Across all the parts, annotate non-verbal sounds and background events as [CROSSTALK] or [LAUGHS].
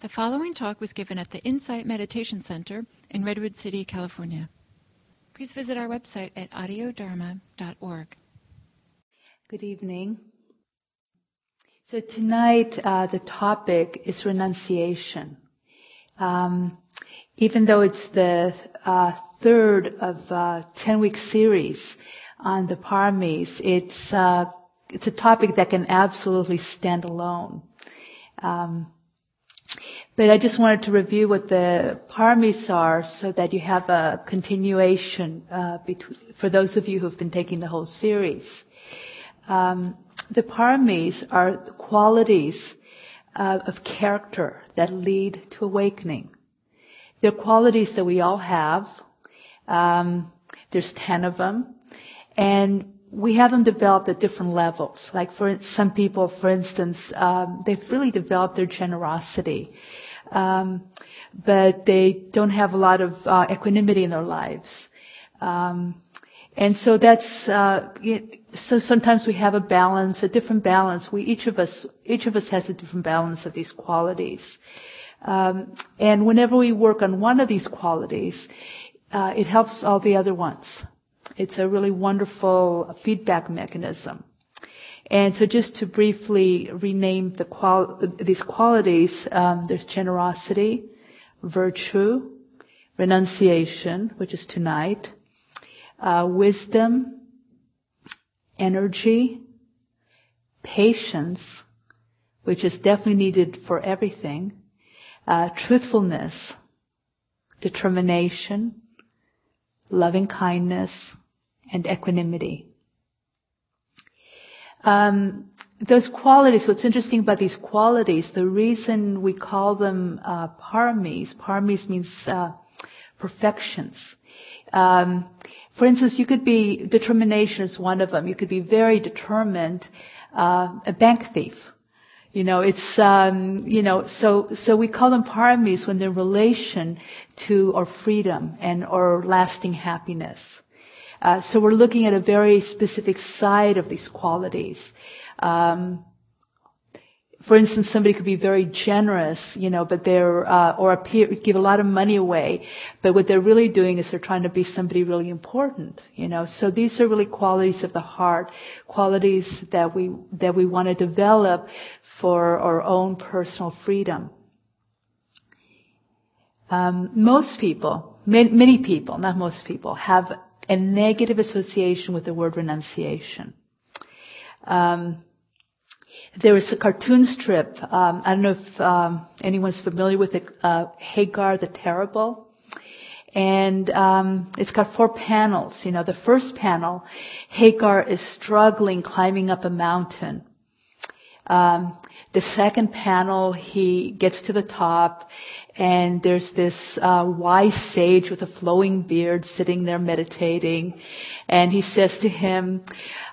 The following talk was given at the Insight Meditation Center in Redwood City, California. Please visit our website at audiodharma.org. Good evening. So tonight uh, the topic is renunciation. Um, even though it's the uh, third of a 10-week series on the paramis, it's uh, it's a topic that can absolutely stand alone. Um, but I just wanted to review what the paramis are so that you have a continuation uh, between, for those of you who've been taking the whole series. Um, the paramis are qualities uh, of character that lead to awakening. They're qualities that we all have. Um, there's ten of them, and we have them developed at different levels. Like for some people, for instance, um, they've really developed their generosity, um, but they don't have a lot of uh, equanimity in their lives. Um, and so that's uh, it, so sometimes we have a balance, a different balance. We each of us each of us has a different balance of these qualities. Um, and whenever we work on one of these qualities, uh, it helps all the other ones. It's a really wonderful feedback mechanism. And so just to briefly rename the these qualities, um, there's generosity, virtue, renunciation, which is tonight, uh, wisdom, energy, patience, which is definitely needed for everything, uh, truthfulness, determination, loving kindness, and equanimity. Um, those qualities, what's interesting about these qualities, the reason we call them uh, paramis, paramis means uh, perfections. Um, for instance, you could be, determination is one of them. You could be very determined, uh, a bank thief. You know, it's, um, you know, so, so we call them paramis when they're in relation to our freedom and our lasting happiness. Uh, so we're looking at a very specific side of these qualities. Um, for instance, somebody could be very generous, you know, but they're uh, or appear give a lot of money away, but what they're really doing is they're trying to be somebody really important, you know. So these are really qualities of the heart, qualities that we that we want to develop for our own personal freedom. Um, most people, many, many people, not most people, have a negative association with the word renunciation. Um, there was a cartoon strip. Um, I don't know if um, anyone's familiar with it. Uh, Hagar the Terrible, and um, it's got four panels. You know, the first panel, Hagar is struggling climbing up a mountain. Um, the second panel, he gets to the top, and there's this uh, wise sage with a flowing beard sitting there meditating, and he says to him,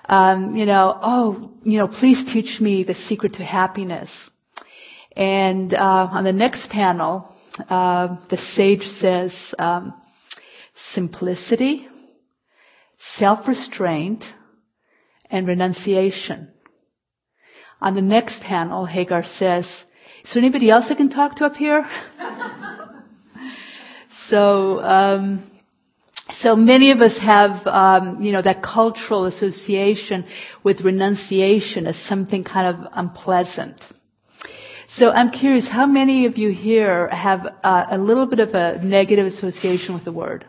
um, you know, oh, you know, please teach me the secret to happiness. And uh, on the next panel, uh, the sage says, um, simplicity, self-restraint, and renunciation. On the next panel, Hagar says, is there anybody else I can talk to up here? [LAUGHS] so, um, so many of us have, um, you know, that cultural association with renunciation as something kind of unpleasant. So I'm curious, how many of you here have uh, a little bit of a negative association with the word?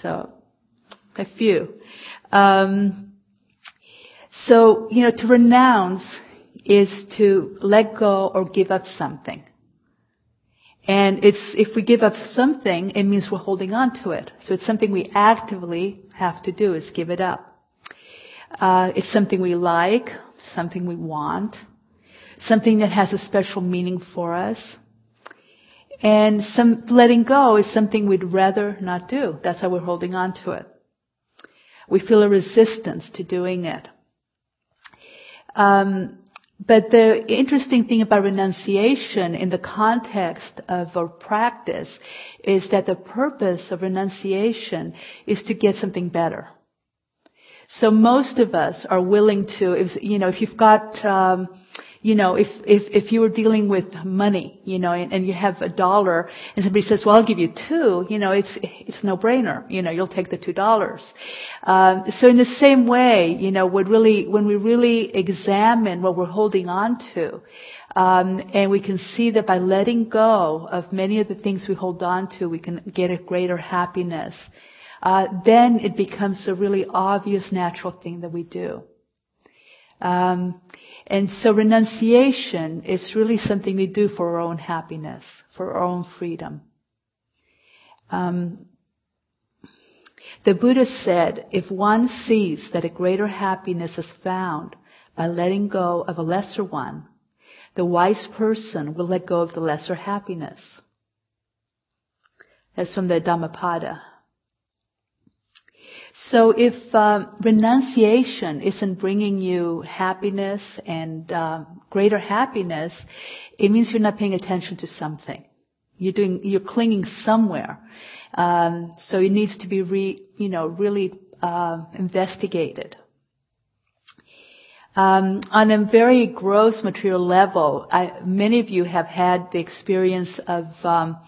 So, a few. Um, so, you know, to renounce is to let go or give up something. And it's, if we give up something, it means we're holding on to it. So it's something we actively have to do is give it up. Uh, it's something we like, something we want, something that has a special meaning for us. And some letting go is something we'd rather not do. That's how we're holding on to it. We feel a resistance to doing it. Um, but the interesting thing about renunciation in the context of our practice is that the purpose of renunciation is to get something better. So most of us are willing to, if, you know, if you've got, um, you know, if, if, if you were dealing with money, you know, and, and you have a dollar and somebody says, well, I'll give you two, you know, it's, it's no brainer. You know, you'll take the two dollars. Um, so in the same way, you know, when really, when we really examine what we're holding on to, um, and we can see that by letting go of many of the things we hold on to, we can get a greater happiness. Uh, then it becomes a really obvious, natural thing that we do. Um, and so renunciation is really something we do for our own happiness, for our own freedom. Um, the Buddha said, if one sees that a greater happiness is found by letting go of a lesser one, the wise person will let go of the lesser happiness. That's from the Dhammapada. So if um, renunciation isn't bringing you happiness and uh, greater happiness, it means you're not paying attention to something. You're doing, you're clinging somewhere. Um, so it needs to be re, you know, really uh, investigated. Um, on a very gross material level, I, many of you have had the experience of um,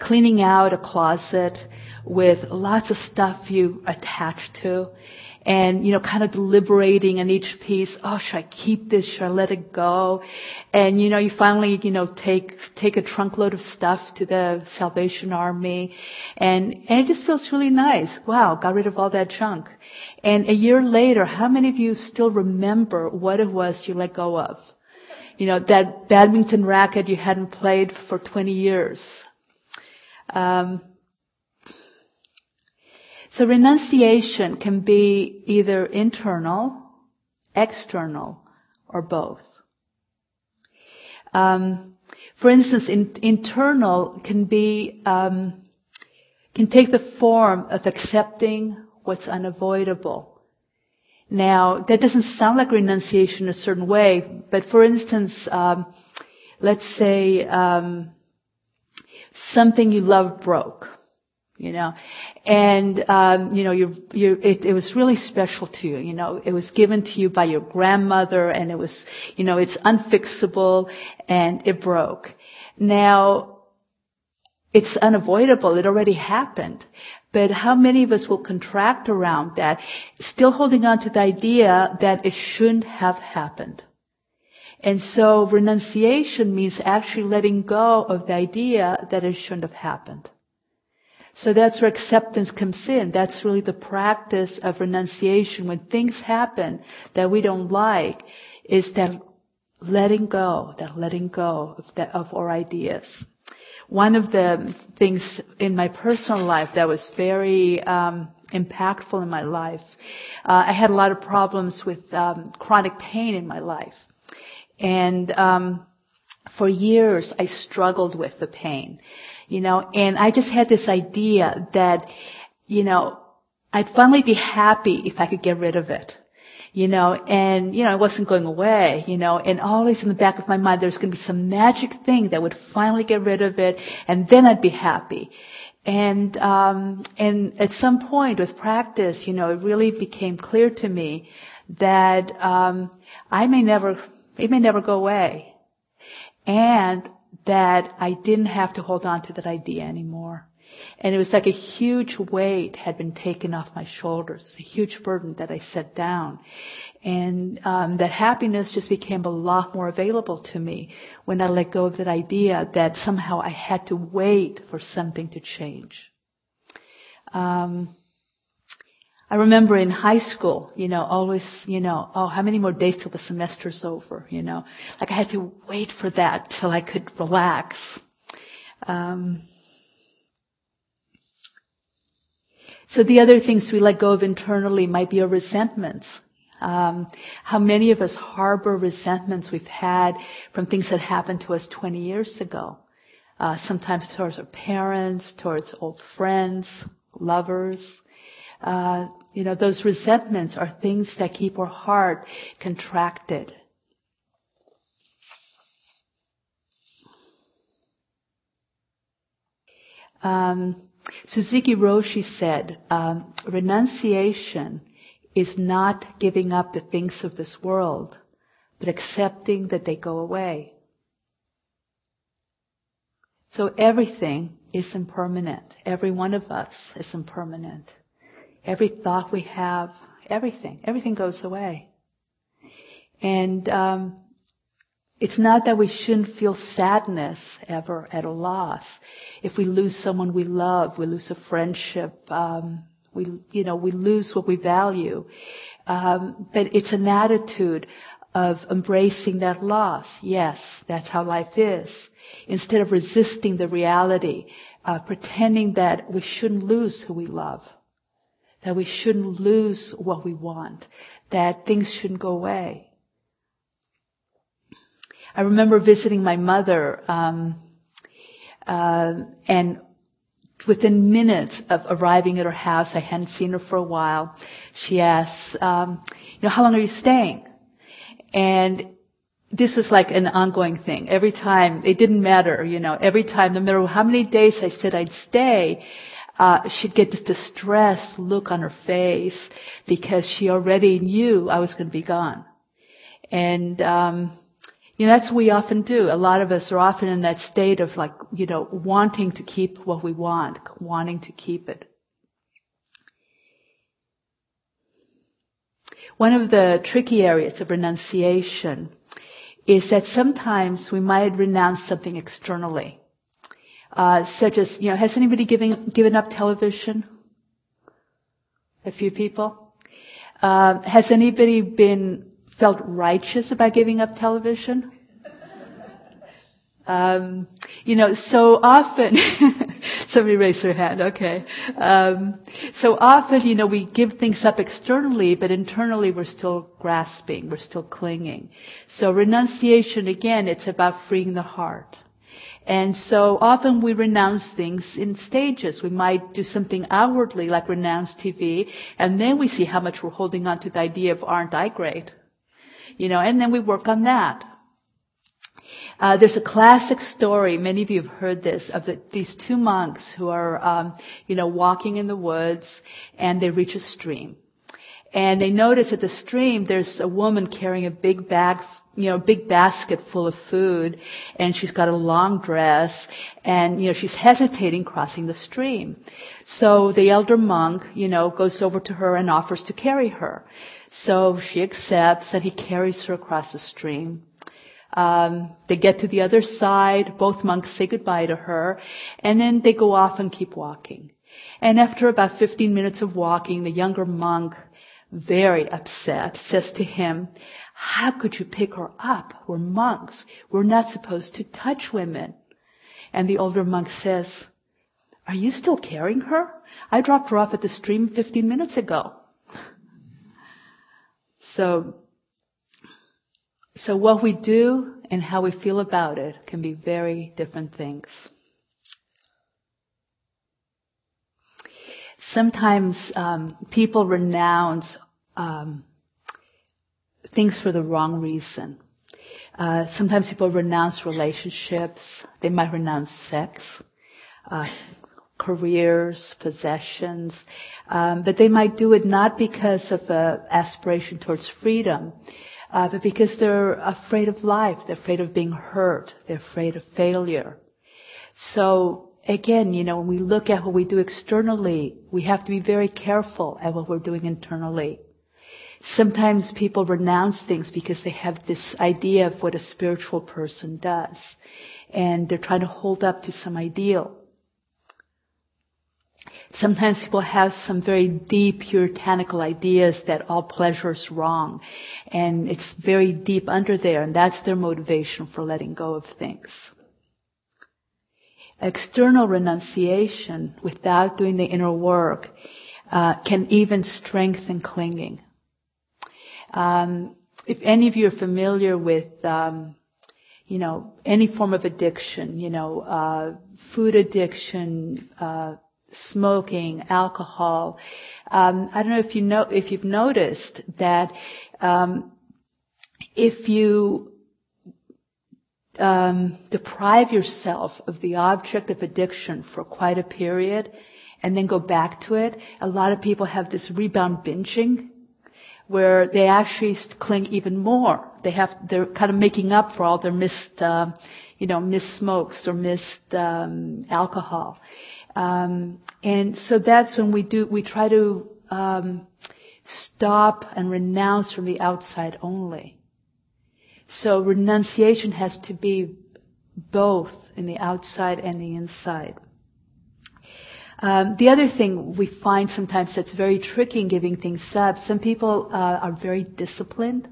cleaning out a closet with lots of stuff you attach to and, you know, kind of deliberating on each piece. Oh, should I keep this? Should I let it go? And, you know, you finally, you know, take, take a trunk load of stuff to the Salvation Army and, and it just feels really nice. Wow, got rid of all that junk. And a year later, how many of you still remember what it was you let go of? You know, that badminton racket you hadn't played for 20 years. Um, so renunciation can be either internal, external, or both. Um, for instance, in, internal can be um, can take the form of accepting what's unavoidable. Now, that doesn't sound like renunciation in a certain way, but for instance, um, let's say um, something you love broke, you know, and um, you know, you you it, it was really special to you. You know, it was given to you by your grandmother, and it was, you know, it's unfixable, and it broke. Now, it's unavoidable. It already happened. But how many of us will contract around that, still holding on to the idea that it shouldn't have happened? And so renunciation means actually letting go of the idea that it shouldn't have happened. So that's where acceptance comes in. That's really the practice of renunciation. When things happen that we don't like, is that letting go, that letting go of, of our ideas. One of the things in my personal life that was very um, impactful in my life, uh, I had a lot of problems with um, chronic pain in my life. And um, for years, I struggled with the pain, you know, and I just had this idea that, you know, I'd finally be happy if I could get rid of it. You know, and, you know, it wasn't going away, you know, and always in the back of my mind, there's going to be some magic thing that would finally get rid of it, and then I'd be happy. And, um, and at some point with practice, you know, it really became clear to me that, um, I may never it may never go away. And that I didn't have to hold on to that idea anymore. And it was like a huge weight had been taken off my shoulders, a huge burden that I set down. And um, that happiness just became a lot more available to me when I let go of that idea that somehow I had to wait for something to change. Um, I remember in high school, you know, always, you know, oh, how many more days till the semester's over, you know? Like I had to wait for that till I could relax. Um, so the other things we let go of internally might be our resentments. Um, how many of us harbor resentments we've had from things that happened to us 20 years ago? Uh, sometimes towards our parents, towards old friends, lovers, uh, you know, those resentments are things that keep our heart contracted. Um, Suzuki Roshi said, um, renunciation is not giving up the things of this world, but accepting that they go away. So everything is impermanent. Every one of us is impermanent. Every thought we have, everything, everything goes away. And um, it's not that we shouldn't feel sadness ever at a loss. If we lose someone we love, we lose a friendship, um, we, you know, we lose what we value. Um, but it's an attitude of embracing that loss. Yes, that's how life is. Instead of resisting the reality, uh, pretending that we shouldn't lose who we love, that we shouldn't lose what we want, that things shouldn't go away. I remember visiting my mother, um, uh, and within minutes of arriving at her house, I hadn't seen her for a while. She asked, um, "You know, how long are you staying?" And this was like an ongoing thing. Every time, it didn't matter, you know, every time, no matter how many days I said I'd stay, uh, she'd get this distressed look on her face because she already knew I was going to be gone. And, um, you know, that's what we often do. A lot of us are often in that state of like, you know, wanting to keep what we want, wanting to keep it. One of the tricky areas of renunciation is that sometimes we might renounce something externally. Uh, such as, you know, has anybody given, given up television? A few people? Uh, has anybody been felt righteous about giving up television? Um, you know, so often, [LAUGHS] somebody raised their hand, okay. Um, so often, you know, we give things up externally, but internally we're still grasping, we're still clinging. So renunciation, again, it's about freeing the heart. And so often we renounce things in stages. We might do something outwardly, like renounce TV, and then we see how much we're holding on to the idea of aren't I great? You know, and then we work on that. Uh, there's a classic story. Many of you have heard this of the, these two monks who are, um, you know, walking in the woods, and they reach a stream, and they notice at the stream there's a woman carrying a big bag, you know, big basket full of food, and she's got a long dress, and you know she's hesitating crossing the stream. So the elder monk, you know, goes over to her and offers to carry her. So she accepts, and he carries her across the stream. Um, they get to the other side. Both monks say goodbye to her, and then they go off and keep walking. And after about 15 minutes of walking, the younger monk, very upset, says to him, "How could you pick her up? We're monks. We're not supposed to touch women." And the older monk says, "Are you still carrying her? I dropped her off at the stream 15 minutes ago." So so what we do and how we feel about it can be very different things. Sometimes um, people renounce um, things for the wrong reason. Uh, sometimes people renounce relationships. They might renounce sex, uh, careers, possessions, um, but they might do it not because of an aspiration towards freedom, uh, but because they're afraid of life, they're afraid of being hurt, they're afraid of failure. So again, you know, when we look at what we do externally, we have to be very careful at what we're doing internally. Sometimes people renounce things because they have this idea of what a spiritual person does. And they're trying to hold up to some ideal. Sometimes people have some very deep puritanical ideas that all pleasure is wrong. And it's very deep under there, and that's their motivation for letting go of things. External renunciation without doing the inner work uh, can even strengthen clinging. Um, if any of you are familiar with, um, you know, any form of addiction, you know, uh, food addiction, uh, smoking, alcohol. Um, I don't know if you know if you've noticed that um, if you um, deprive yourself of the object of addiction for quite a period and then go back to it, a lot of people have this rebound binging where they actually cling even more. They have, they're kind of making up for all their missed, uh, you know, missed smokes or missed um, alcohol. Um, and so that's when we do, we try to um, stop and renounce from the outside only. So renunciation has to be both in the outside and the inside. Um, the other thing we find sometimes that's very tricky in giving things up, some people uh, are very disciplined,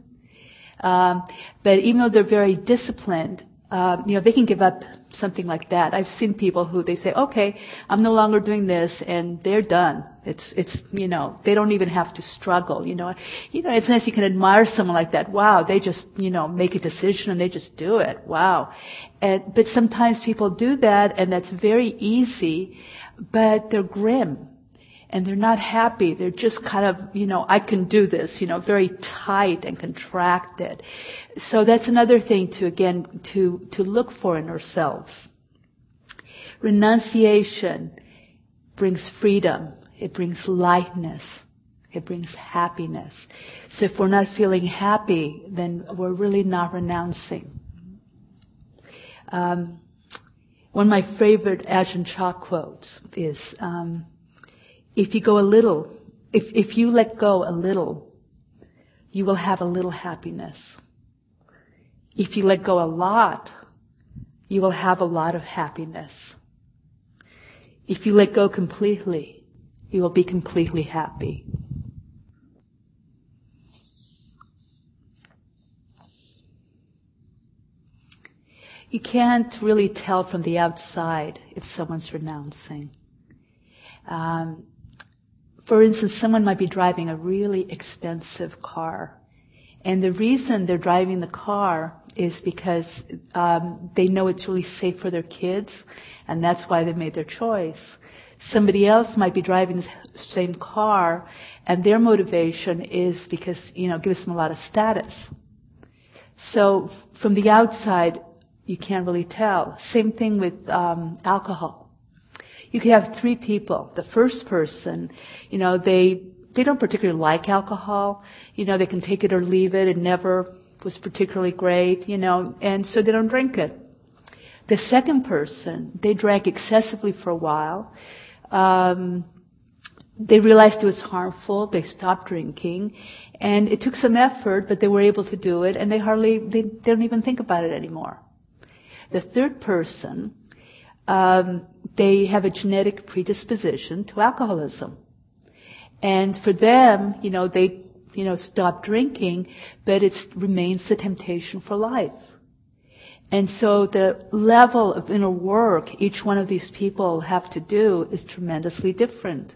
um, but even though they're very disciplined, uh, you know, they can give up something like that. I've seen people who they say, okay, I'm no longer doing this, and they're done. It's, it's, you know, they don't even have to struggle, you know. You know, it's nice you can admire someone like that. Wow, they just, you know, make a decision and they just do it. Wow. And, but sometimes people do that, and that's very easy, but they're grim and they're not happy. They're just kind of, you know, I can do this, you know, very tight and contracted. So that's another thing to, again, to, to look for in ourselves. Renunciation brings freedom. It brings lightness. It brings happiness. So if we're not feeling happy, then we're really not renouncing. Um, one of my favorite Ajahn Chah quotes is, um, if you go a little, if, if you let go a little, you will have a little happiness. If you let go a lot, you will have a lot of happiness. If you let go completely, you will be completely happy. You can't really tell from the outside if someone's renouncing. Um, for instance, someone might be driving a really expensive car. And the reason they're driving the car is because um, they know it's really safe for their kids, and that's why they made their choice. Somebody else might be driving the same car, and their motivation is because, you know, it gives them a lot of status. So from the outside, you can't really tell. Same thing with um, alcohol you could have three people. The first person, you know, they they don't particularly like alcohol. You know, they can take it or leave it. It never was particularly great, you know, and so they don't drink it. The second person, they drank excessively for a while. Um, they realized it was harmful. They stopped drinking, and it took some effort, but they were able to do it, and they hardly they, they don't even think about it anymore. The third person, um, they have a genetic predisposition to alcoholism. And for them, you know, they, you know, stop drinking, but it remains the temptation for life. And so the level of inner work each one of these people have to do is tremendously different.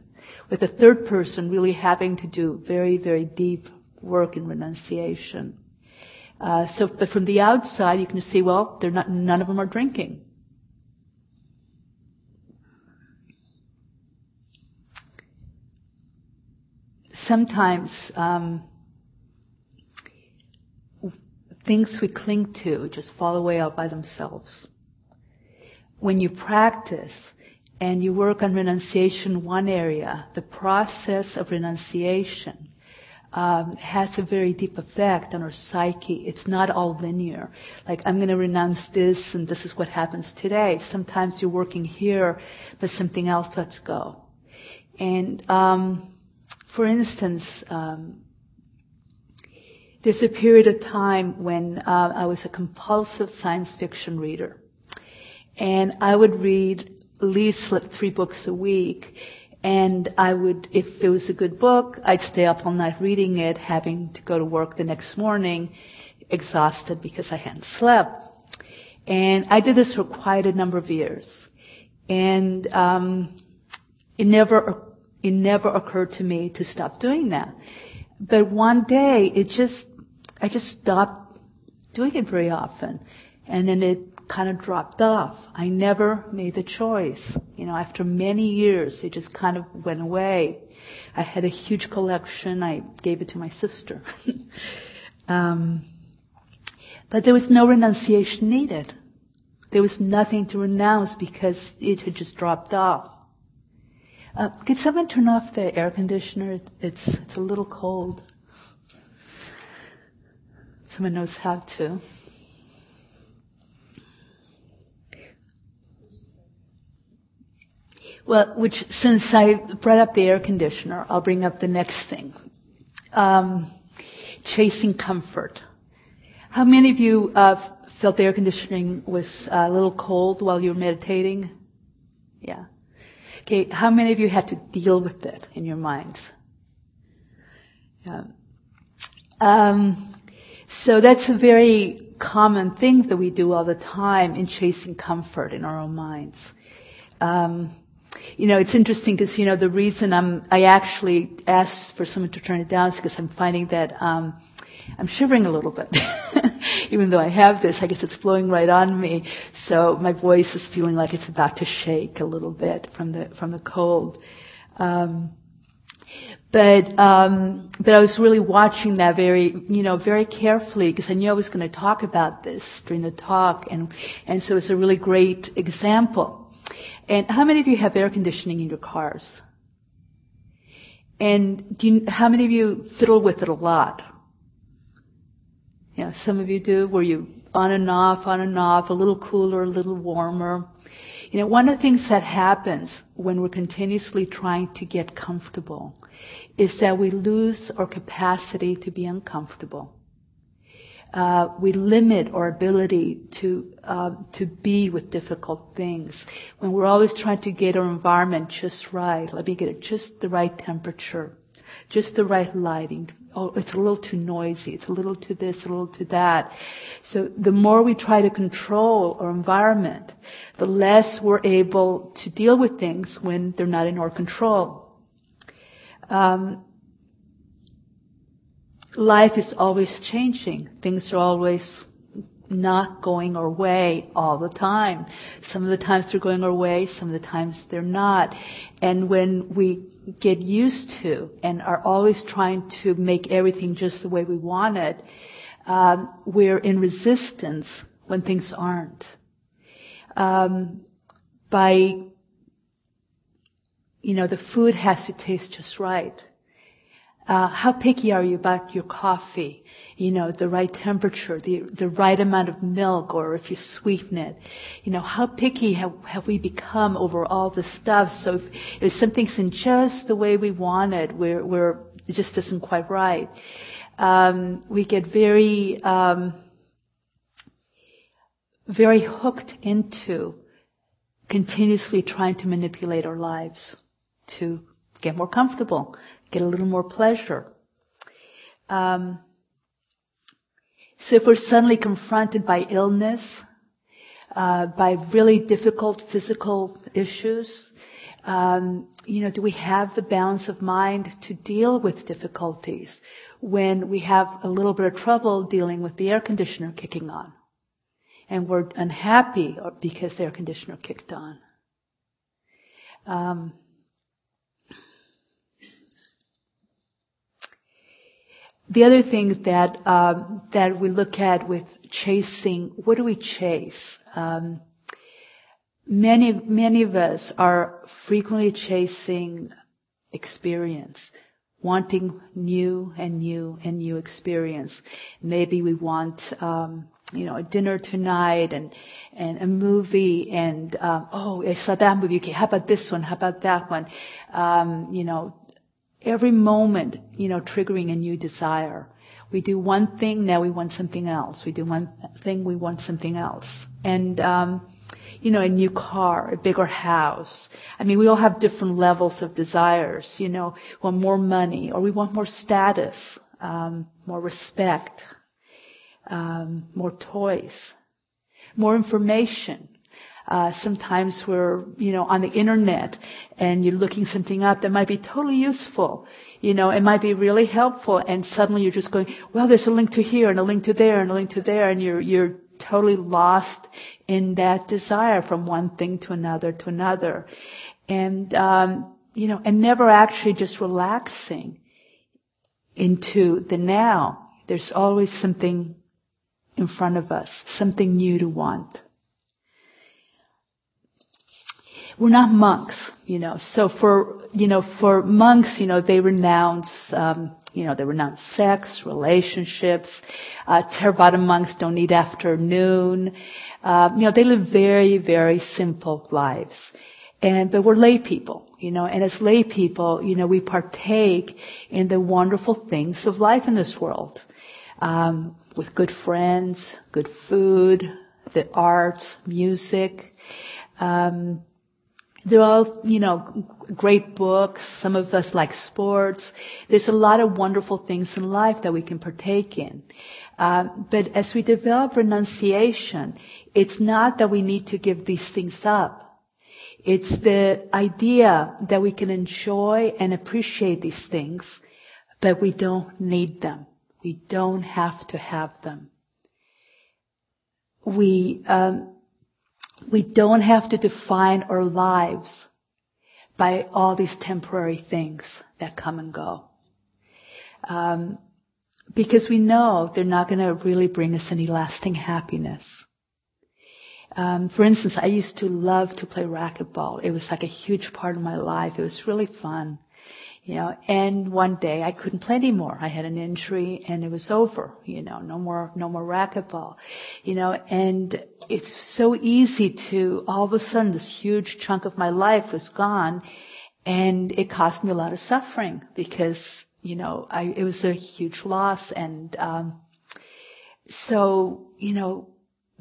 With the third person really having to do very, very deep work in renunciation. Uh, so, but from the outside, you can see, well, they're not, none of them are drinking. Sometimes um, things we cling to just fall away all by themselves. When you practice and you work on renunciation one area, the process of renunciation um, has a very deep effect on our psyche. It's not all linear. Like I'm going to renounce this, and this is what happens today. Sometimes you're working here, but something else lets go. And um, for instance, um, there's a period of time when uh, I was a compulsive science fiction reader, and I would read at least three books a week. And I would, if it was a good book, I'd stay up all night reading it, having to go to work the next morning, exhausted because I hadn't slept. And I did this for quite a number of years. And um, it never it never occurred to me to stop doing that. But one day, it just, I just stopped doing it very often. And then it kind of dropped off. I never made the choice. You know, after many years, it just kind of went away. I had a huge collection. I gave it to my sister. [LAUGHS] um, but there was no renunciation needed. There was nothing to renounce because it had just dropped off. Uh, could someone turn off the air conditioner? It's it's a little cold. someone knows how to. Well, which since I brought up the air conditioner, I'll bring up the next thing. Um, chasing comfort. How many of you uh, felt the air conditioning was a little cold while you were meditating? Yeah. Okay, how many of you had to deal with it in your minds? Yeah. Um, so that's a very common thing that we do all the time in chasing comfort in our own minds. Um, you know, it's interesting because you know the reason I'm I actually asked for someone to turn it down is because I'm finding that um, I'm shivering a little bit. [LAUGHS] Even though I have this, I guess it's blowing right on me. So my voice is feeling like it's about to shake a little bit from the from the cold. Um, but um, but I was really watching that very you know very carefully because I knew I was going to talk about this during the talk, and and so it's a really great example. And how many of you have air conditioning in your cars? And do you, how many of you fiddle with it a lot? Yeah, some of you do. Were you on and off, on and off, a little cooler, a little warmer? You know, one of the things that happens when we're continuously trying to get comfortable is that we lose our capacity to be uncomfortable. Uh, we limit our ability to uh, to be with difficult things. When we're always trying to get our environment just right, let me get it just the right temperature, just the right lighting. Oh, it's a little too noisy. It's a little too this, a little too that. So the more we try to control our environment, the less we're able to deal with things when they're not in our control. Um, life is always changing. Things are always not going our way all the time. Some of the times they're going our way, some of the times they're not. And when we get used to and are always trying to make everything just the way we want it, um, we're in resistance when things aren't. Um, by, you know, the food has to taste just right. Uh, how picky are you about your coffee? You know, the right temperature, the the right amount of milk, or if you sweeten it. You know, how picky have, have we become over all the stuff? So if, if something's in just the way we want it, we're, we're it just isn't quite right. Um, we get very um, very hooked into continuously trying to manipulate our lives to get more comfortable, get a little more pleasure. Um, so if we're suddenly confronted by illness, uh, by really difficult physical issues, um, you know, do we have the balance of mind to deal with difficulties when we have a little bit of trouble dealing with the air conditioner kicking on, and we're unhappy because the air conditioner kicked on? Um, The other thing that um, that we look at with chasing, what do we chase? Um, many many of us are frequently chasing experience, wanting new and new and new experience. Maybe we want. Um, you know, a dinner tonight and, and a movie and, um, oh, I saw that movie. Okay, how about this one? How about that one? Um, you know, every moment, you know, triggering a new desire. We do one thing, now we want something else. We do one thing, we want something else. And, um, you know, a new car, a bigger house. I mean, we all have different levels of desires. You know, we want more money, or we want more status, um, more respect, um, more toys, more information. Uh, sometimes we're, you know, on the internet and you're looking something up that might be totally useful. You know, it might be really helpful and suddenly you're just going, well, there's a link to here and a link to there and a link to there and you're, you're totally lost in that desire from one thing to another to another. And, um, you know, and never actually just relaxing into the now. There's always something in front of us, something new to want. We're not monks, you know. So for, you know, for monks, you know, they renounce, um, you know, they renounce sex, relationships. Uh, Theravada monks don't eat afternoon. Uh, you know, they live very, very simple lives. And, but we're lay people, you know, and as lay people, you know, we partake in the wonderful things of life in this world. Um, with good friends, good food, the arts, music. Um, they're all, you know, great books. Some of us like sports. There's a lot of wonderful things in life that we can partake in. Um, but as we develop renunciation, it's not that we need to give these things up. It's the idea that we can enjoy and appreciate these things, but we don't need them. We don't have to have them. We um, we don't have to define our lives by all these temporary things that come and go. Um, because we know they're not going to really bring us any lasting happiness. Um, for instance, I used to love to play racquetball. It was like a huge part of my life. It was really fun you know, and one day I couldn't play anymore. I had an injury and it was over, you know, no more, no more racquetball, you know, and it's so easy to, all of a sudden this huge chunk of my life was gone and it caused me a lot of suffering because, you know, I, it was a huge loss and, um, so, you know,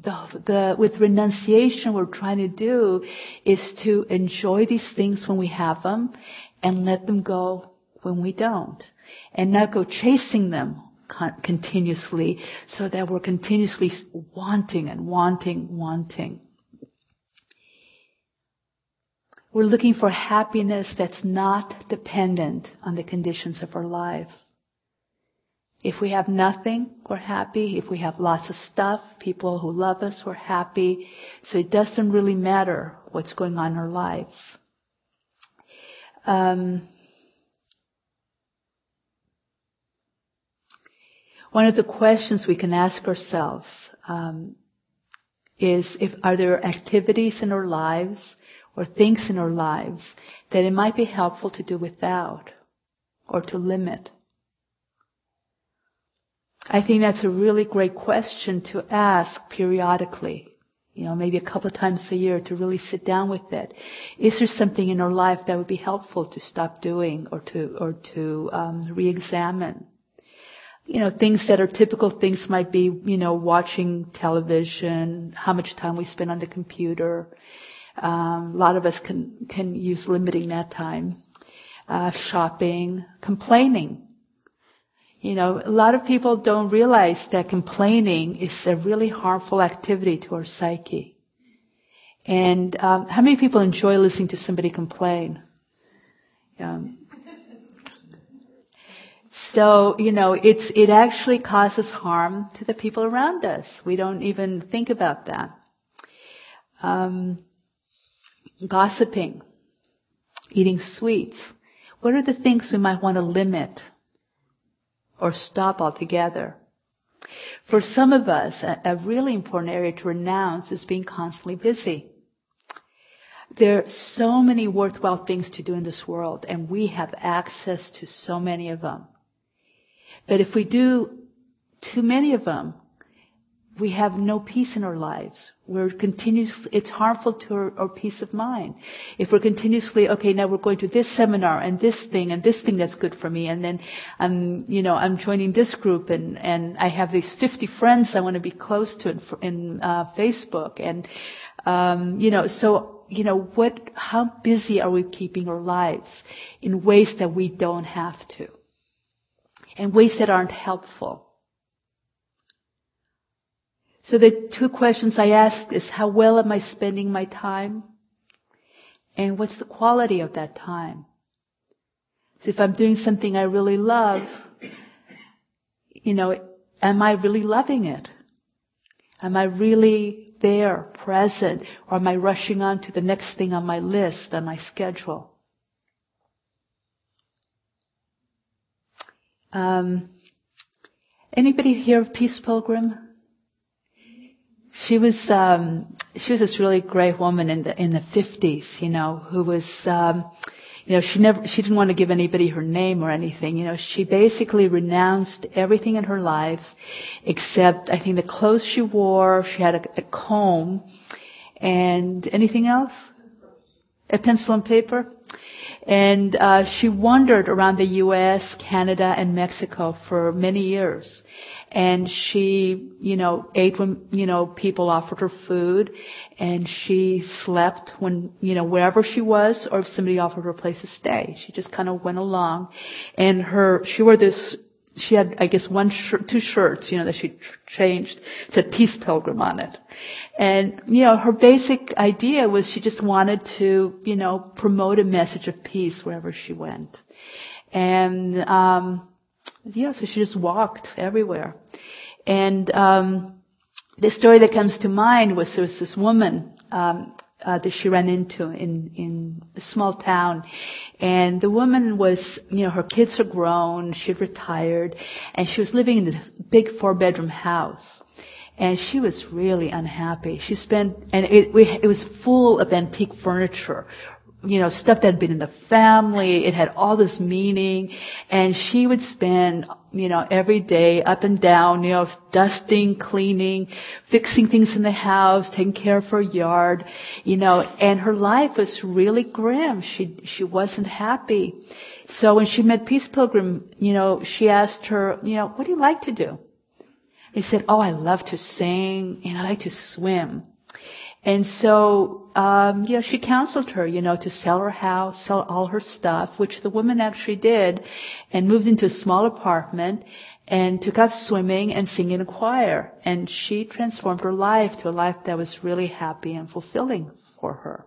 the, the, with renunciation, what we're trying to do is to enjoy these things when we have them and let them go when we don't. And not go chasing them con- continuously so that we're continuously wanting and wanting, wanting. We're looking for happiness that's not dependent on the conditions of our life. If we have nothing, we're happy. If we have lots of stuff, people who love us, we're happy. So it doesn't really matter what's going on in our lives. Um, one of the questions we can ask ourselves um, is if are there activities in our lives or things in our lives that it might be helpful to do without or to limit. I think that's a really great question to ask periodically you know, maybe a couple of times a year to really sit down with it. Is there something in our life that would be helpful to stop doing or to, or to, um, re-examine? You know, things that are typical things might be, you know, watching television, how much time we spend on the computer. Um, a lot of us can, can use limiting that time. Uh, shopping, complaining. You know, a lot of people don't realize that complaining is a really harmful activity to our psyche. And um, how many people enjoy listening to somebody complain? Um, so you know, it's it actually causes harm to the people around us. We don't even think about that. Um, gossiping, eating sweets. What are the things we might want to limit or stop altogether. For some of us, a, a really important area to renounce is being constantly busy. There are so many worthwhile things to do in this world, and we have access to so many of them. But if we do too many of them, we have no peace in our lives. We're continuously, it's harmful to our, our, peace of mind. If we're continuously, okay, now we're going to this seminar and this thing and this thing that's good for me and then I'm, you know, I'm joining this group and, and I have these 50 friends I want to be close to in, in uh, Facebook and, um, you know, so, you know, what, how busy are we keeping our lives in ways that we don't have to? In ways that aren't helpful? So the two questions I ask is how well am I spending my time? And what's the quality of that time? So if I'm doing something I really love, you know, am I really loving it? Am I really there, present, or am I rushing on to the next thing on my list, on my schedule? Um, anybody here of Peace Pilgrim? She was um, she was this really great woman in the in the fifties, you know, who was um, you know she never she didn't want to give anybody her name or anything. You know, she basically renounced everything in her life except I think the clothes she wore. She had a, a comb and anything else? A pencil and paper. And uh, she wandered around the U.S., Canada, and Mexico for many years and she, you know, ate when, you know, people offered her food and she slept when, you know, wherever she was or if somebody offered her a place to stay. She just kind of went along and her, she wore this, she had, I guess, one shirt, two shirts, you know, that she changed, said Peace Pilgrim on it. And, you know, her basic idea was she just wanted to, you know, promote a message of peace wherever she went. And, um, yeah, so she just walked everywhere. And um, the story that comes to mind was there was this woman um, uh, that she ran into in in a small town, and the woman was, you know, her kids are grown, she'd retired, and she was living in this big four bedroom house. And she was really unhappy. She spent, and it, it was full of antique furniture you know, stuff that had been in the family. It had all this meaning. And she would spend, you know, every day up and down, you know, dusting, cleaning, fixing things in the house, taking care of her yard, you know, and her life was really grim. She, she wasn't happy. So when she met Peace Pilgrim, you know, she asked her, you know, what do you like to do? He said, oh, I love to sing and I like to swim. And so, um, you know, she counseled her, you know, to sell her house, sell all her stuff, which the woman actually did, and moved into a small apartment and took up swimming and singing in a choir. And she transformed her life to a life that was really happy and fulfilling for her.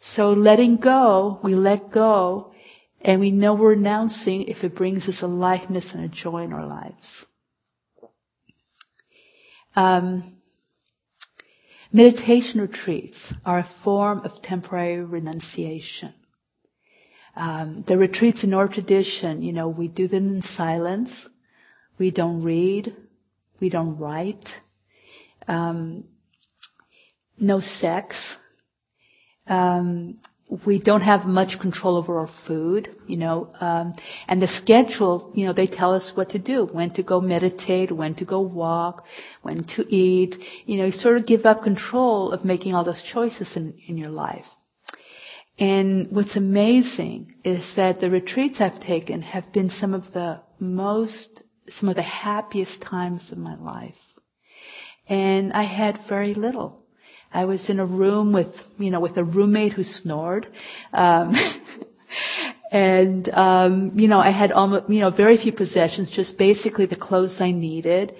So letting go, we let go, and we know we're renouncing if it brings us a lightness and a joy in our lives. Um, Meditation retreats are a form of temporary renunciation. Um, the retreats in our tradition, you know, we do them in silence. We don't read. We don't write. Um, no sex. Um, we don't have much control over our food, you know, um, and the schedule, you know, they tell us what to do, when to go meditate, when to go walk, when to eat, you know, you sort of give up control of making all those choices in, in your life. And what's amazing is that the retreats I've taken have been some of the most, some of the happiest times of my life. And I had very little. I was in a room with, you know, with a roommate who snored. Um, [LAUGHS] and, um, you know, I had almost, you know, very few possessions, just basically the clothes I needed.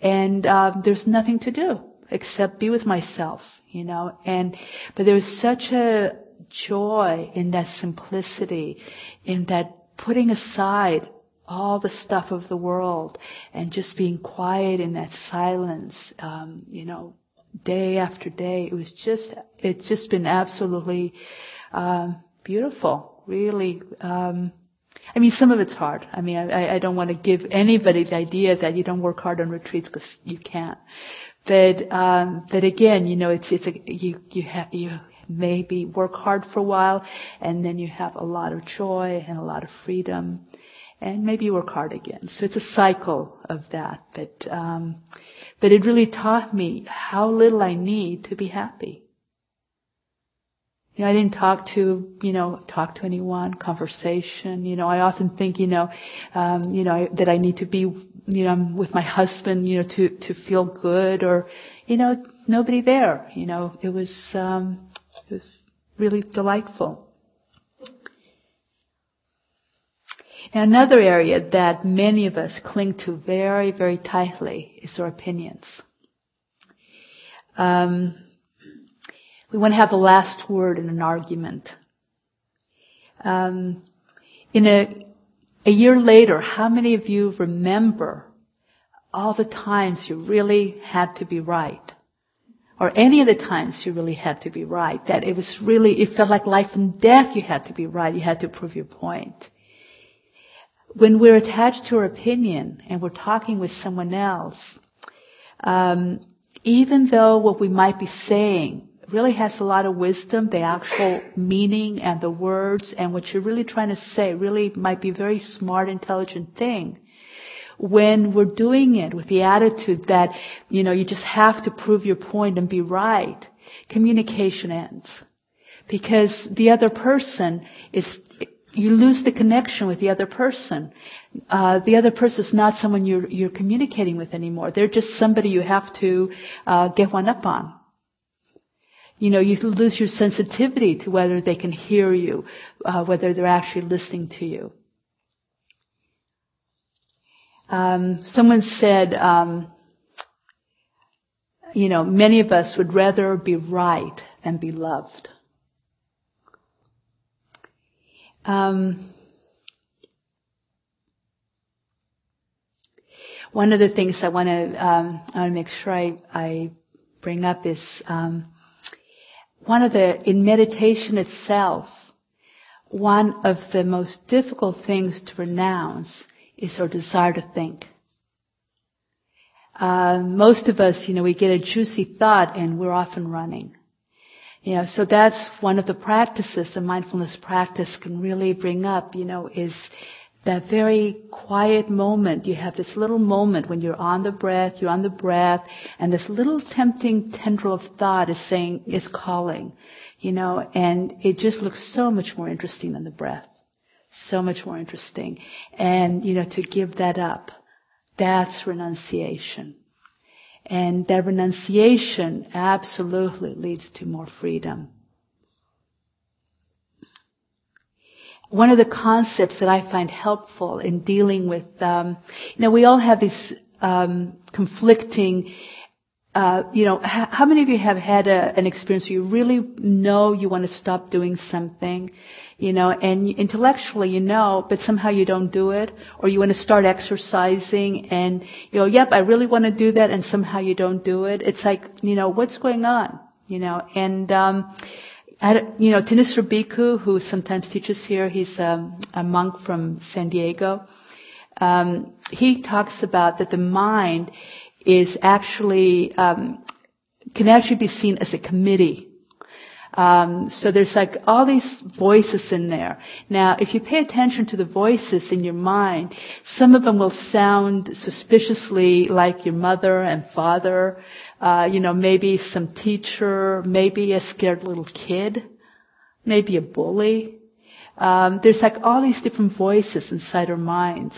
And, um, there's nothing to do except be with myself, you know, and, but there was such a joy in that simplicity, in that putting aside all the stuff of the world and just being quiet in that silence, um, you know, day after day. It was just, it's just been absolutely um, beautiful, really. Um, I mean, some of it's hard. I mean, I, I don't want to give anybody the idea that you don't work hard on retreats because you can't. But, um, but again, you know, it's, it's a, you, you have, you maybe work hard for a while and then you have a lot of joy and a lot of freedom and maybe work hard again. So it's a cycle of that. But, um, but it really taught me how little I need to be happy. You know, I didn't talk to, you know, talk to anyone, conversation. You know, I often think, you know, um, you know, that I need to be, you know, with my husband, you know, to, to feel good or, you know, nobody there. You know, it was, um, it was really delightful. Another area that many of us cling to very, very tightly is our opinions. Um, we want to have the last word in an argument. Um, in a, a year later, how many of you remember all the times you really had to be right? Or any of the times you really had to be right, that it was really, it felt like life and death you had to be right, you had to prove your point when we're attached to our opinion and we're talking with someone else, um, even though what we might be saying really has a lot of wisdom, the actual meaning and the words and what you're really trying to say really might be a very smart, intelligent thing. When we're doing it with the attitude that, you know, you just have to prove your point and be right, communication ends. Because the other person is, you lose the connection with the other person. Uh, the other person is not someone you're, you're communicating with anymore. They're just somebody you have to uh, get one up on. You know, you lose your sensitivity to whether they can hear you, uh, whether they're actually listening to you. Um, someone said, um, you know, many of us would rather be right than be loved. Um, one of the things I want to um, I want to make sure I, I bring up is um, one of the in meditation itself. One of the most difficult things to renounce is our desire to think. Uh, most of us, you know, we get a juicy thought and we're off and running. You know, so that's one of the practices the mindfulness practice can really bring up, you know, is that very quiet moment. You have this little moment when you're on the breath, you're on the breath, and this little tempting tendril of thought is saying, is calling, you know, and it just looks so much more interesting than the breath. So much more interesting. And, you know, to give that up, that's renunciation. And that renunciation absolutely leads to more freedom. One of the concepts that I find helpful in dealing with, um, you know, we all have these um, conflicting uh, you know, how many of you have had a, an experience where you really know you want to stop doing something, you know, and intellectually you know, but somehow you don't do it, or you want to start exercising and, you know, yep, I really want to do that and somehow you don't do it. It's like, you know, what's going on? You know, and, um, I, you know, Thanissaro Bhikkhu, who sometimes teaches here, he's um, a monk from San Diego. Um, he talks about that the mind is actually um, can actually be seen as a committee um, so there's like all these voices in there. Now, if you pay attention to the voices in your mind, some of them will sound suspiciously like your mother and father. Uh, you know, maybe some teacher, maybe a scared little kid, maybe a bully. Um, there's like all these different voices inside our minds,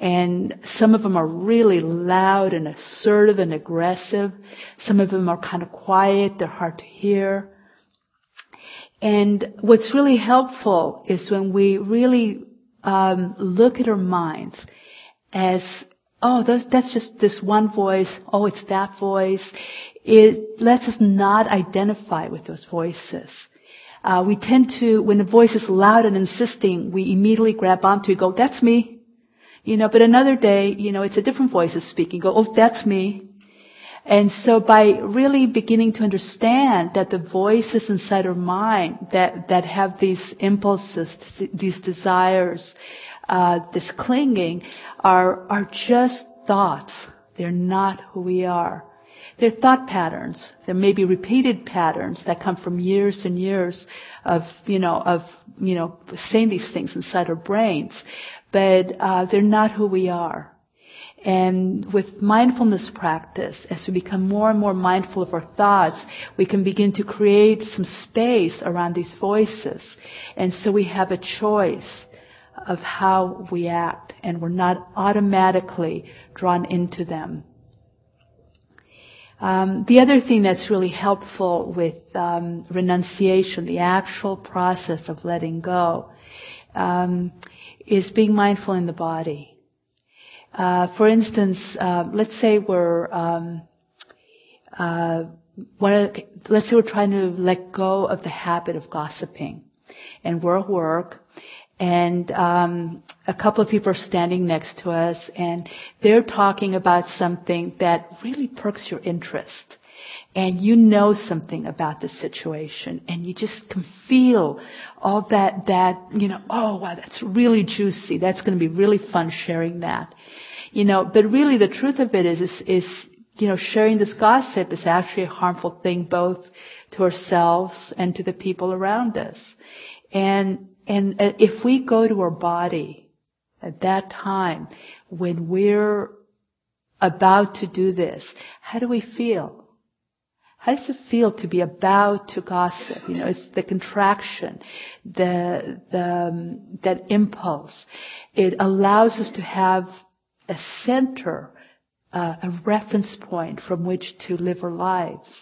and some of them are really loud and assertive and aggressive. Some of them are kind of quiet; they're hard to hear. And what's really helpful is when we really um, look at our minds as, oh, that's, that's just this one voice. Oh, it's that voice. It lets us not identify with those voices. Uh, we tend to, when the voice is loud and insisting, we immediately grab onto it, go, that's me. You know, but another day, you know, it's a different voice is speaking, go, oh, that's me. And so by really beginning to understand that the voices inside our mind that, that have these impulses, these desires, uh, this clinging are, are just thoughts. They're not who we are. They're thought patterns. There may be repeated patterns that come from years and years of, you know, of, you know, saying these things inside our brains. But, uh, they're not who we are. And with mindfulness practice, as we become more and more mindful of our thoughts, we can begin to create some space around these voices. And so we have a choice of how we act, and we're not automatically drawn into them. Um, the other thing that's really helpful with um, renunciation, the actual process of letting go, um, is being mindful in the body. Uh, for instance, uh, let's say we're um, uh, let's say we're trying to let go of the habit of gossiping, and we're at work, and um, a couple of people are standing next to us, and they're talking about something that really perks your interest and you know something about the situation and you just can feel all that, that, you know, oh wow, that's really juicy. That's going to be really fun sharing that. You know, but really the truth of it is, is, is you know, sharing this gossip is actually a harmful thing both to ourselves and to the people around us. And, and uh, if we go to our body at that time when we're about to do this, how do we feel? How does it feel to be about to gossip? You know, it's the contraction, the, the, um, that impulse. It allows us to have a center, uh, a reference point from which to live our lives.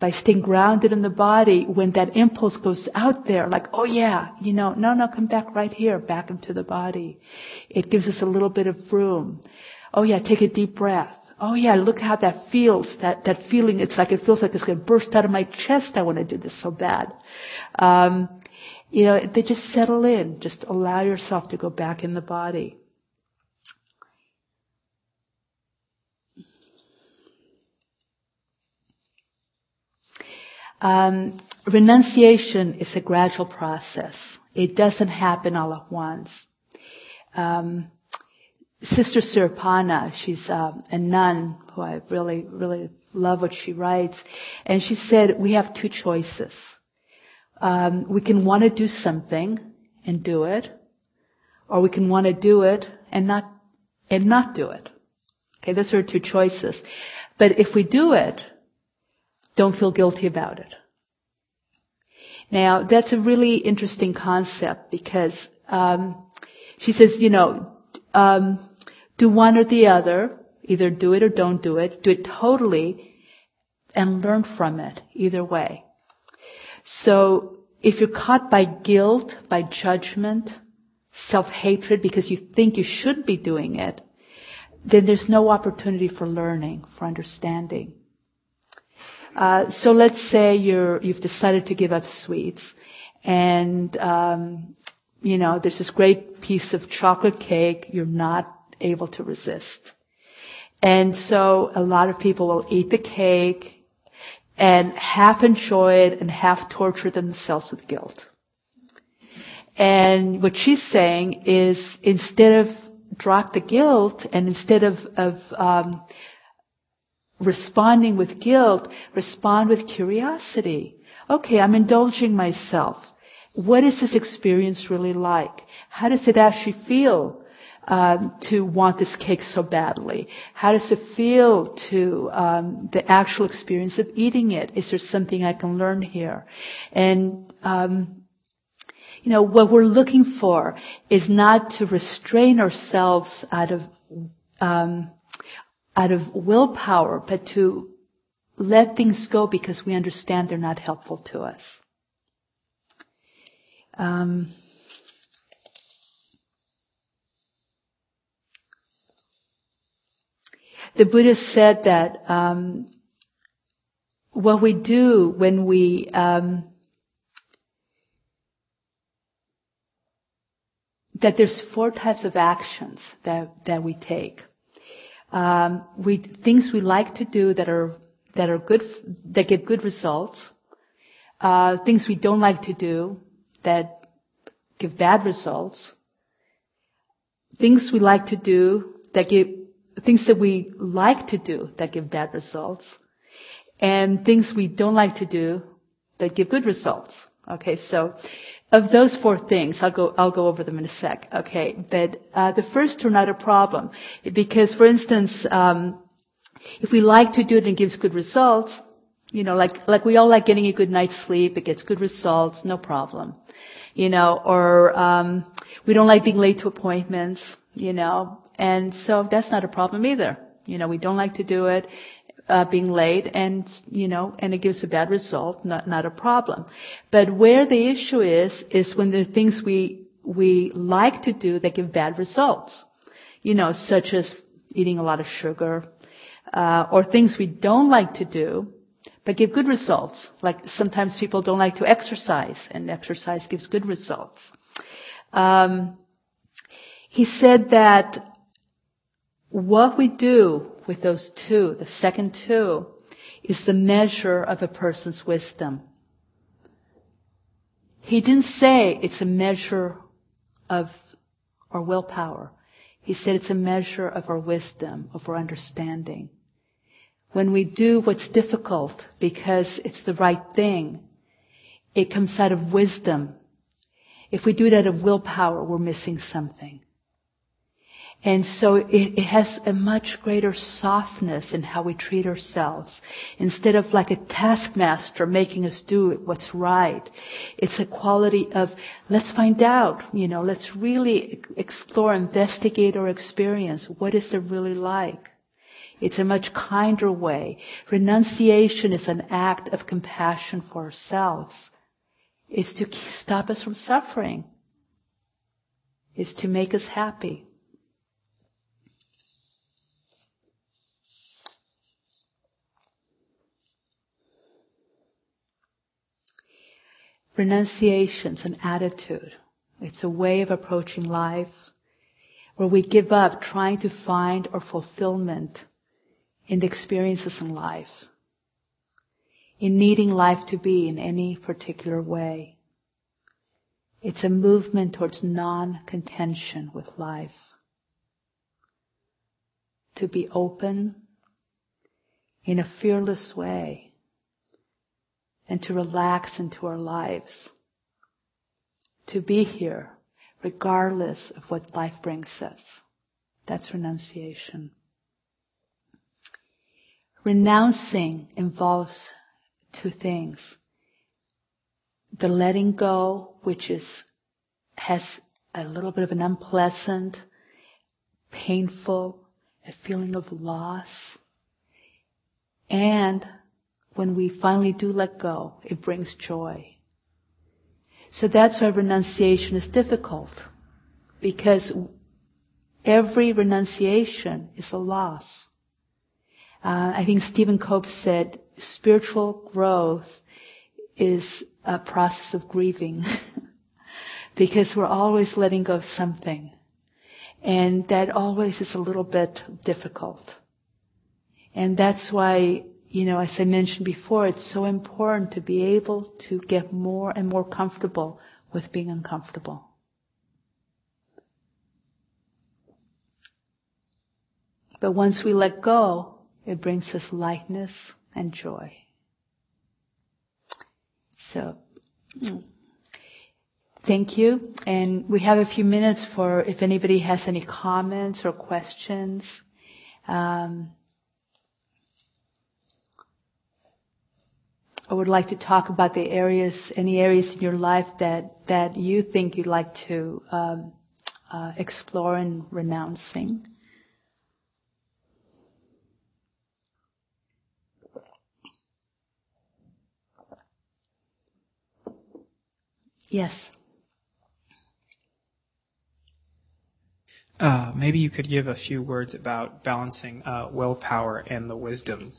By staying grounded in the body, when that impulse goes out there, like, oh yeah, you know, no, no, come back right here, back into the body. It gives us a little bit of room. Oh yeah, take a deep breath. Oh yeah, look how that feels. That that feeling. It's like it feels like it's to burst out of my chest. I want to do this so bad. Um, you know, they just settle in. Just allow yourself to go back in the body. Um, renunciation is a gradual process. It doesn't happen all at once. Um, Sister Sirpana, she's uh, a nun who I really, really love what she writes, and she said we have two choices. Um, we can want to do something and do it, or we can want to do it and not and not do it. Okay, those are two choices. But if we do it, don't feel guilty about it. Now that's a really interesting concept because um, she says, you know, um, do one or the other. Either do it or don't do it. Do it totally and learn from it either way. So if you're caught by guilt, by judgment, self-hatred because you think you should be doing it, then there's no opportunity for learning, for understanding. Uh, so let's say you're, you've decided to give up sweets and, um, you know, there's this great piece of chocolate cake you're not able to resist. And so a lot of people will eat the cake and half enjoy it and half torture themselves with guilt. And what she's saying is instead of drop the guilt and instead of, of um, responding with guilt, respond with curiosity. Okay, I'm indulging myself. What is this experience really like? How does it actually feel um, to want this cake so badly? How does it feel to um, the actual experience of eating it? Is there something I can learn here? And um, you know what we're looking for is not to restrain ourselves out of um, out of willpower, but to let things go because we understand they're not helpful to us. Um, the Buddha said that um, what we do when we um, that there's four types of actions that that we take. Um, we things we like to do that are that are good that give good results. Uh, things we don't like to do that give bad results. Things we like to do that give things that we like to do that give bad results, and things we don't like to do that give good results. Okay, so of those four things, I'll go I'll go over them in a sec. Okay, but uh, the first are not a problem because, for instance, um, if we like to do it and it gives good results, you know, like like we all like getting a good night's sleep, it gets good results, no problem. You know, or um, we don't like being late to appointments, you know, and so that's not a problem either. You know, we don't like to do it, uh, being late and, you know, and it gives a bad result, not, not a problem. But where the issue is, is when there are things we, we like to do that give bad results. You know, such as eating a lot of sugar, uh, or things we don't like to do, but give good results. Like sometimes people don't like to exercise, and exercise gives good results. Um, he said that what we do with those two, the second two, is the measure of a person's wisdom. He didn't say it's a measure of our willpower. He said it's a measure of our wisdom, of our understanding. when we do what's difficult because it's the right thing, it comes out of wisdom. If we do it out of willpower, we're missing something. And so it, it, has a much greater softness in how we treat ourselves. Instead of like a taskmaster making us do what's right, it's a quality of let's find out, you know, let's really explore, investigate our experience. What is it really like? It's a much kinder way. Renunciation is an act of compassion for ourselves. It's to stop us from suffering. It's to make us happy. Renunciation's an attitude. It's a way of approaching life where we give up trying to find our fulfillment in the experiences in life, in needing life to be in any particular way. It's a movement towards non-contention with life. To be open in a fearless way and to relax into our lives. To be here regardless of what life brings us. That's renunciation. Renouncing involves two things. The letting go, which is, has a little bit of an unpleasant, painful, a feeling of loss. And when we finally do let go, it brings joy. So that's why renunciation is difficult. Because every renunciation is a loss. Uh, I think Stephen Cope said spiritual growth is a process of grieving [LAUGHS] because we're always letting go of something. And that always is a little bit difficult. And that's why, you know, as I mentioned before, it's so important to be able to get more and more comfortable with being uncomfortable. But once we let go, it brings us lightness and joy. So, thank you. And we have a few minutes for if anybody has any comments or questions. Um, I would like to talk about the areas, any areas in your life that, that you think you'd like to um, uh, explore in renouncing. Yes. Uh, maybe you could give a few words about balancing uh, willpower and the wisdom,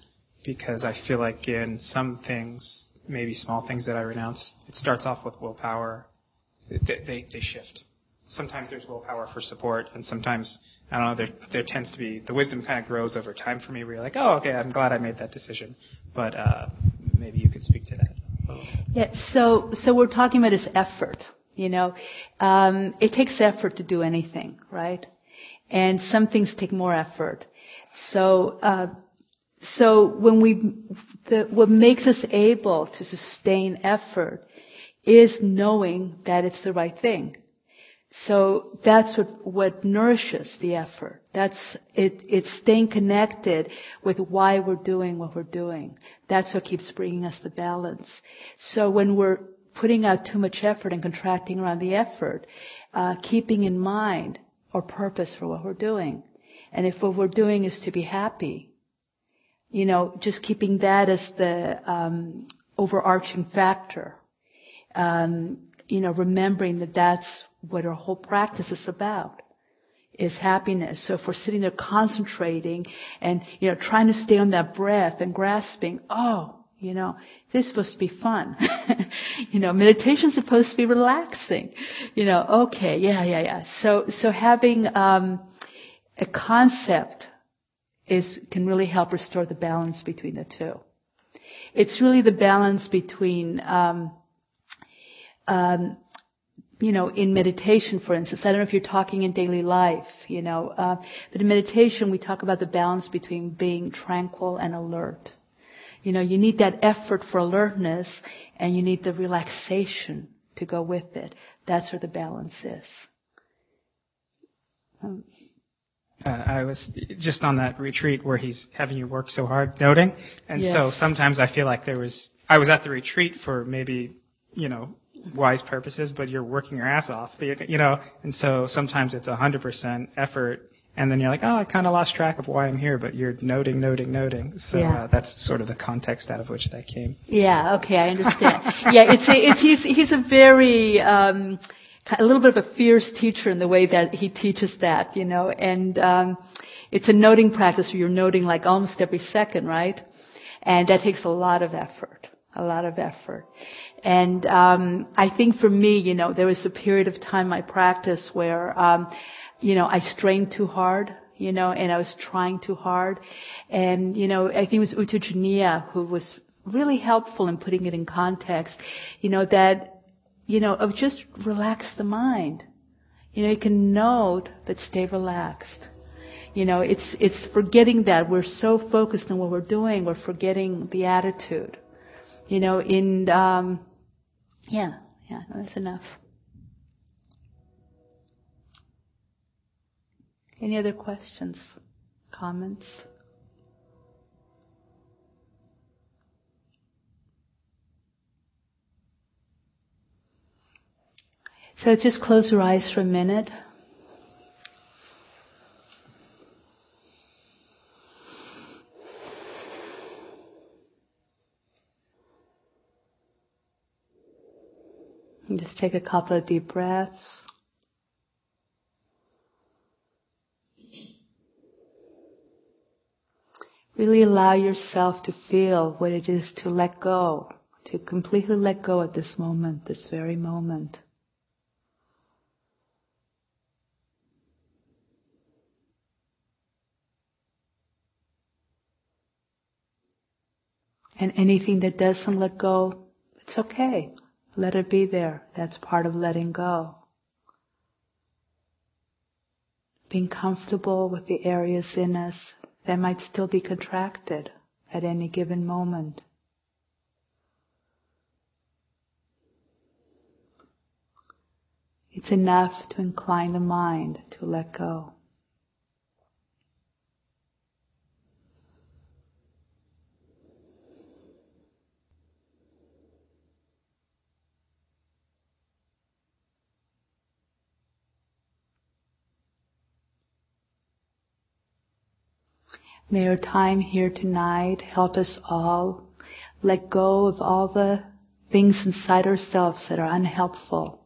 because I feel like in some things, maybe small things that I renounce, it starts off with willpower. They, they, they shift. Sometimes there's willpower for support, and sometimes I don't know. There there tends to be the wisdom kind of grows over time for me. Where you're like, oh, okay, I'm glad I made that decision. But uh, maybe you could speak to that. Yeah, so, so we're talking about is effort, you know. Um, it takes effort to do anything, right? And some things take more effort. So, uh, so when we, the, what makes us able to sustain effort is knowing that it's the right thing. So that's what, what nourishes the effort. That's, it, it's staying connected with why we're doing what we're doing. That's what keeps bringing us the balance. So when we're putting out too much effort and contracting around the effort, uh, keeping in mind our purpose for what we're doing. And if what we're doing is to be happy, you know, just keeping that as the um, overarching factor. Um, you know, remembering that that's what our whole practice is about is happiness. So if we're sitting there concentrating and, you know, trying to stay on that breath and grasping, oh, you know, this is supposed to be fun. [LAUGHS] you know, meditation's supposed to be relaxing. You know, okay, yeah, yeah, yeah. So, so having, um, a concept is, can really help restore the balance between the two. It's really the balance between, um, um, you know, in meditation, for instance, I don't know if you're talking in daily life, you know, uh, but in meditation we talk about the balance between being tranquil and alert. You know, you need that effort for alertness and you need the relaxation to go with it. That's where the balance is. Um, uh, I was just on that retreat where he's having you work so hard noting, and yes. so sometimes I feel like there was I was at the retreat for maybe you know wise purposes, but you're working your ass off, you know, and so sometimes it's a hundred percent effort, and then you're like, oh, I kind of lost track of why I'm here, but you're noting, noting, noting. So yeah. uh, that's sort of the context out of which that came. Yeah. Okay, I understand. [LAUGHS] yeah, it's a, it's he's he's a very um, a little bit of a fierce teacher in the way that he teaches that, you know, and um, it's a noting practice where you're noting like almost every second, right? And that takes a lot of effort, a lot of effort. And um, I think for me, you know, there was a period of time I practiced where, um, you know, I strained too hard, you know, and I was trying too hard. And, you know, I think it was U Tejaniya who was really helpful in putting it in context, you know, that, you know, of just relax the mind. You know, you can note, but stay relaxed. You know, it's, it's forgetting that we're so focused on what we're doing, we're forgetting the attitude. You know, in, um, yeah, yeah, that's enough. Any other questions, comments? So just close your eyes for a minute. And just take a couple of deep breaths. Really allow yourself to feel what it is to let go, to completely let go at this moment, this very moment. And anything that doesn't let go, it's okay. Let it be there. That's part of letting go. Being comfortable with the areas in us that might still be contracted at any given moment. It's enough to incline the mind to let go. May our time here tonight help us all let go of all the things inside ourselves that are unhelpful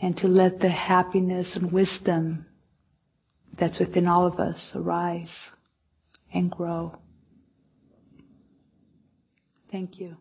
and to let the happiness and wisdom that's within all of us arise and grow. Thank you.